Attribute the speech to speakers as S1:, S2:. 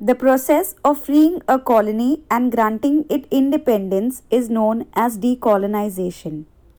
S1: The process of freeing a colony and granting it independence is known as decolonization.